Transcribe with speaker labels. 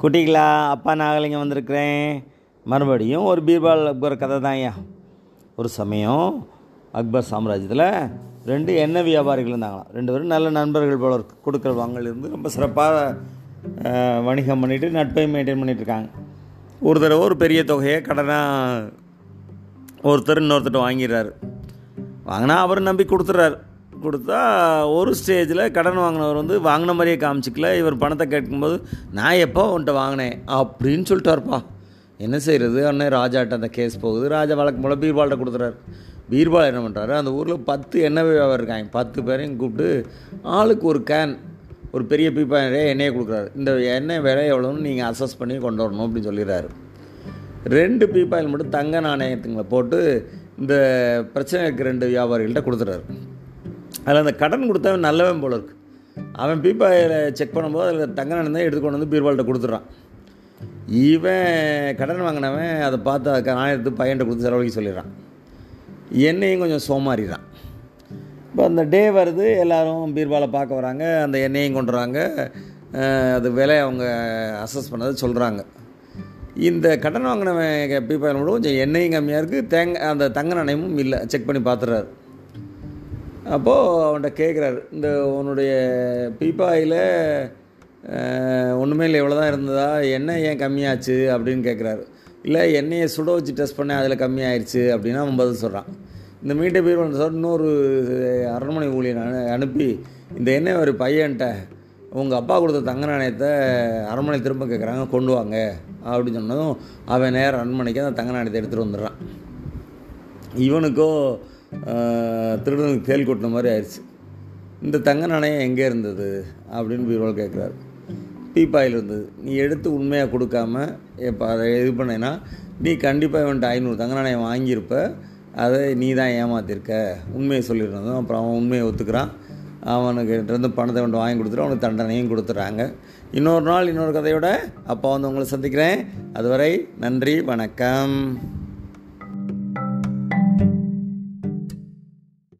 Speaker 1: குட்டிங்களா அப்பா நாகலிங்கம் வந்திருக்கிறேன். மறுபடியும் ஒரு பீர்பால் அக்பர் கதை தான் ஐயா. ஒரு சமயம் அக்பர் சாம்ராஜ்யத்தில் ரெண்டு எண்ணெய் வியாபாரிகள் இருந்தாங்களாம். ரெண்டு பேரும் நல்ல நண்பர்கள் போல கொடுக்குற வாங்கல் இருந்து ரொம்ப சிறப்பாக வணிகம் பண்ணிவிட்டு நட்பை மெயின்டைன் பண்ணிகிட்ருக்காங்க இருக்காங்க. ஒரு தடவை ஒரு பெரிய தொகையை கடனாக ஒருத்தர் இன்னொருத்தர் வாங்கிடுறாரு. வாங்கினா அவர் நம்பி கொடுத்துட்றாரு. கொடுத்தா ஒரு ஸ்டேஜில் கடன் வாங்கினவர் வந்து வாங்கின மாதிரியே காமிச்சிக்கல. இவர் பணத்தை கேட்கும்போது நான் எப்போ உன்கிட்ட வாங்கினேன்? அப்படின்னு சொல்லிட்டார்ப்பா. என்ன செய்கிறது அண்ணே ராஜாட்ட அந்த கேஸ் போகுது. ராஜா வழக்கு போல் பீர்பால்கிட்ட கொடுத்துறாரு. பீர்பால் என்ன பண்ணுறாரு அந்த ஊரில் பத்து எண்ணெய் வியாபாரம் இருக்காங்க? பத்து பேரையும் கூப்பிட்டு ஆளுக்கு ஒரு கேன் ஒரு பெரிய பீப்பா நிறைய எண்ணெயை கொடுக்குறாரு. இந்த எண்ணெய் விலை எவ்வளோன்னு நீங்கள் அசஸ் பண்ணி கொண்டு வரணும் அப்படின்னு சொல்லிடுறாரு. ரெண்டு பீப்பாயில் மட்டும் தங்க நாணயத்துங்களை போட்டு இந்த பிரச்சனைக்கு ரெண்டு வியாபாரிகள்கிட்ட கொடுத்துட்றாரு அதில் அந்த கடன் கொடுத்தவன் நல்லவன் போல இருக்கு. அவன் பீப்பாயில் செக் பண்ணும்போது அதில் தங்க நாணயம் எடுத்துக்கொண்டு எடுத்து கொண்டு வந்து பீர்பால்கிட்ட கொடுத்துட்றான். இவன் கடன் வாங்கினவன் அதை பார்த்து அதுக்கு நாணயத்து பையன்கிட்ட கொடுத்து செலவழிக்க சொல்லிடுறான். எண்ணெயும் கொஞ்சம் சோமாறிடுறான். இப்போ அந்த டே வருது எல்லோரும் பீர்பாலை பார்க்க வராங்க அந்த எண்ணெயும் கொண்டு வராங்க. அது விலை அவங்க அசஸ் பண்ணதை சொல்கிறாங்க இந்த கடன் வாங்கினவன் பீப்பாயில் கூட கொஞ்சம் எண்ணெயும் கம்மியாக இருக்குது தேங்க அந்த தங்க நாணயமும் இல்லை செக் பண்ணி பார்த்துறாரு அப்போது அவன்கிட்ட கேட்குறாரு இந்த உன்னுடைய பீப்பாயில் ஒன்றுமே இல்லை இவ்வளோ தான் இருந்ததா? எண்ணெய் ஏன் கம்மியாச்சு? அப்படின்னு கேட்குறாரு இல்லை எண்ணெயை சுட வச்சு டெஸ்ட் பண்ணேன் அதில் கம்மியாயிருச்சு அப்படின்னா அவன் பதில் சொல்கிறான் இந்த மீட்டை பேர் சார் இன்னொரு அரண்மனை ஊழியர் அனு- அனுப்பி இந்த எண்ணெய் ஒரு பையன்ட்ட உங்கள் அப்பா கொடுத்த தங்க நாணயத்தை அரண்மனை திரும்ப கேட்குறாங்க கொண்டு வாங்க அப்படின்னு சொன்னதும் அவன் நேரம் அரண்மனைக்கு அந்த தங்க நாணயத்தை எடுத்துகிட்டு வந்துடுறான். இவனுக்கோ திருடனுக்கு தேல் கொட்டின மாதிரி ஆயிடுச்சு. இந்த தங்க நாணயம் எங்கே இருந்தது அப்படின்னு பீரோல் கேட்குறாரு. பீப்பாயில் இருந்தது. நீ எடுத்து உண்மையாக கொடுக்காம இப்போ அதை இது பண்ணேன்னா நீ கண்டிப்பாக வந்துட்டு ஐநூறு தங்க நாணயம் வாங்கியிருப்ப. அதை நீ தான் ஏமாத்திருக்க. உண்மையை சொல்லிடுறதும் அப்புறம் அவன் உண்மையை ஒத்துக்கிறான். அவனுக்கு பணத்தை கொண்டு வாங்கி கொடுத்துட்டு அவனுக்கு தண்டனையும் கொடுத்துட்றாங்க. இன்னொரு நாள் இன்னொரு கதையோட அப்போ வந்து உங்களை சந்திக்கிறேன். அதுவரை நன்றி வணக்கம்.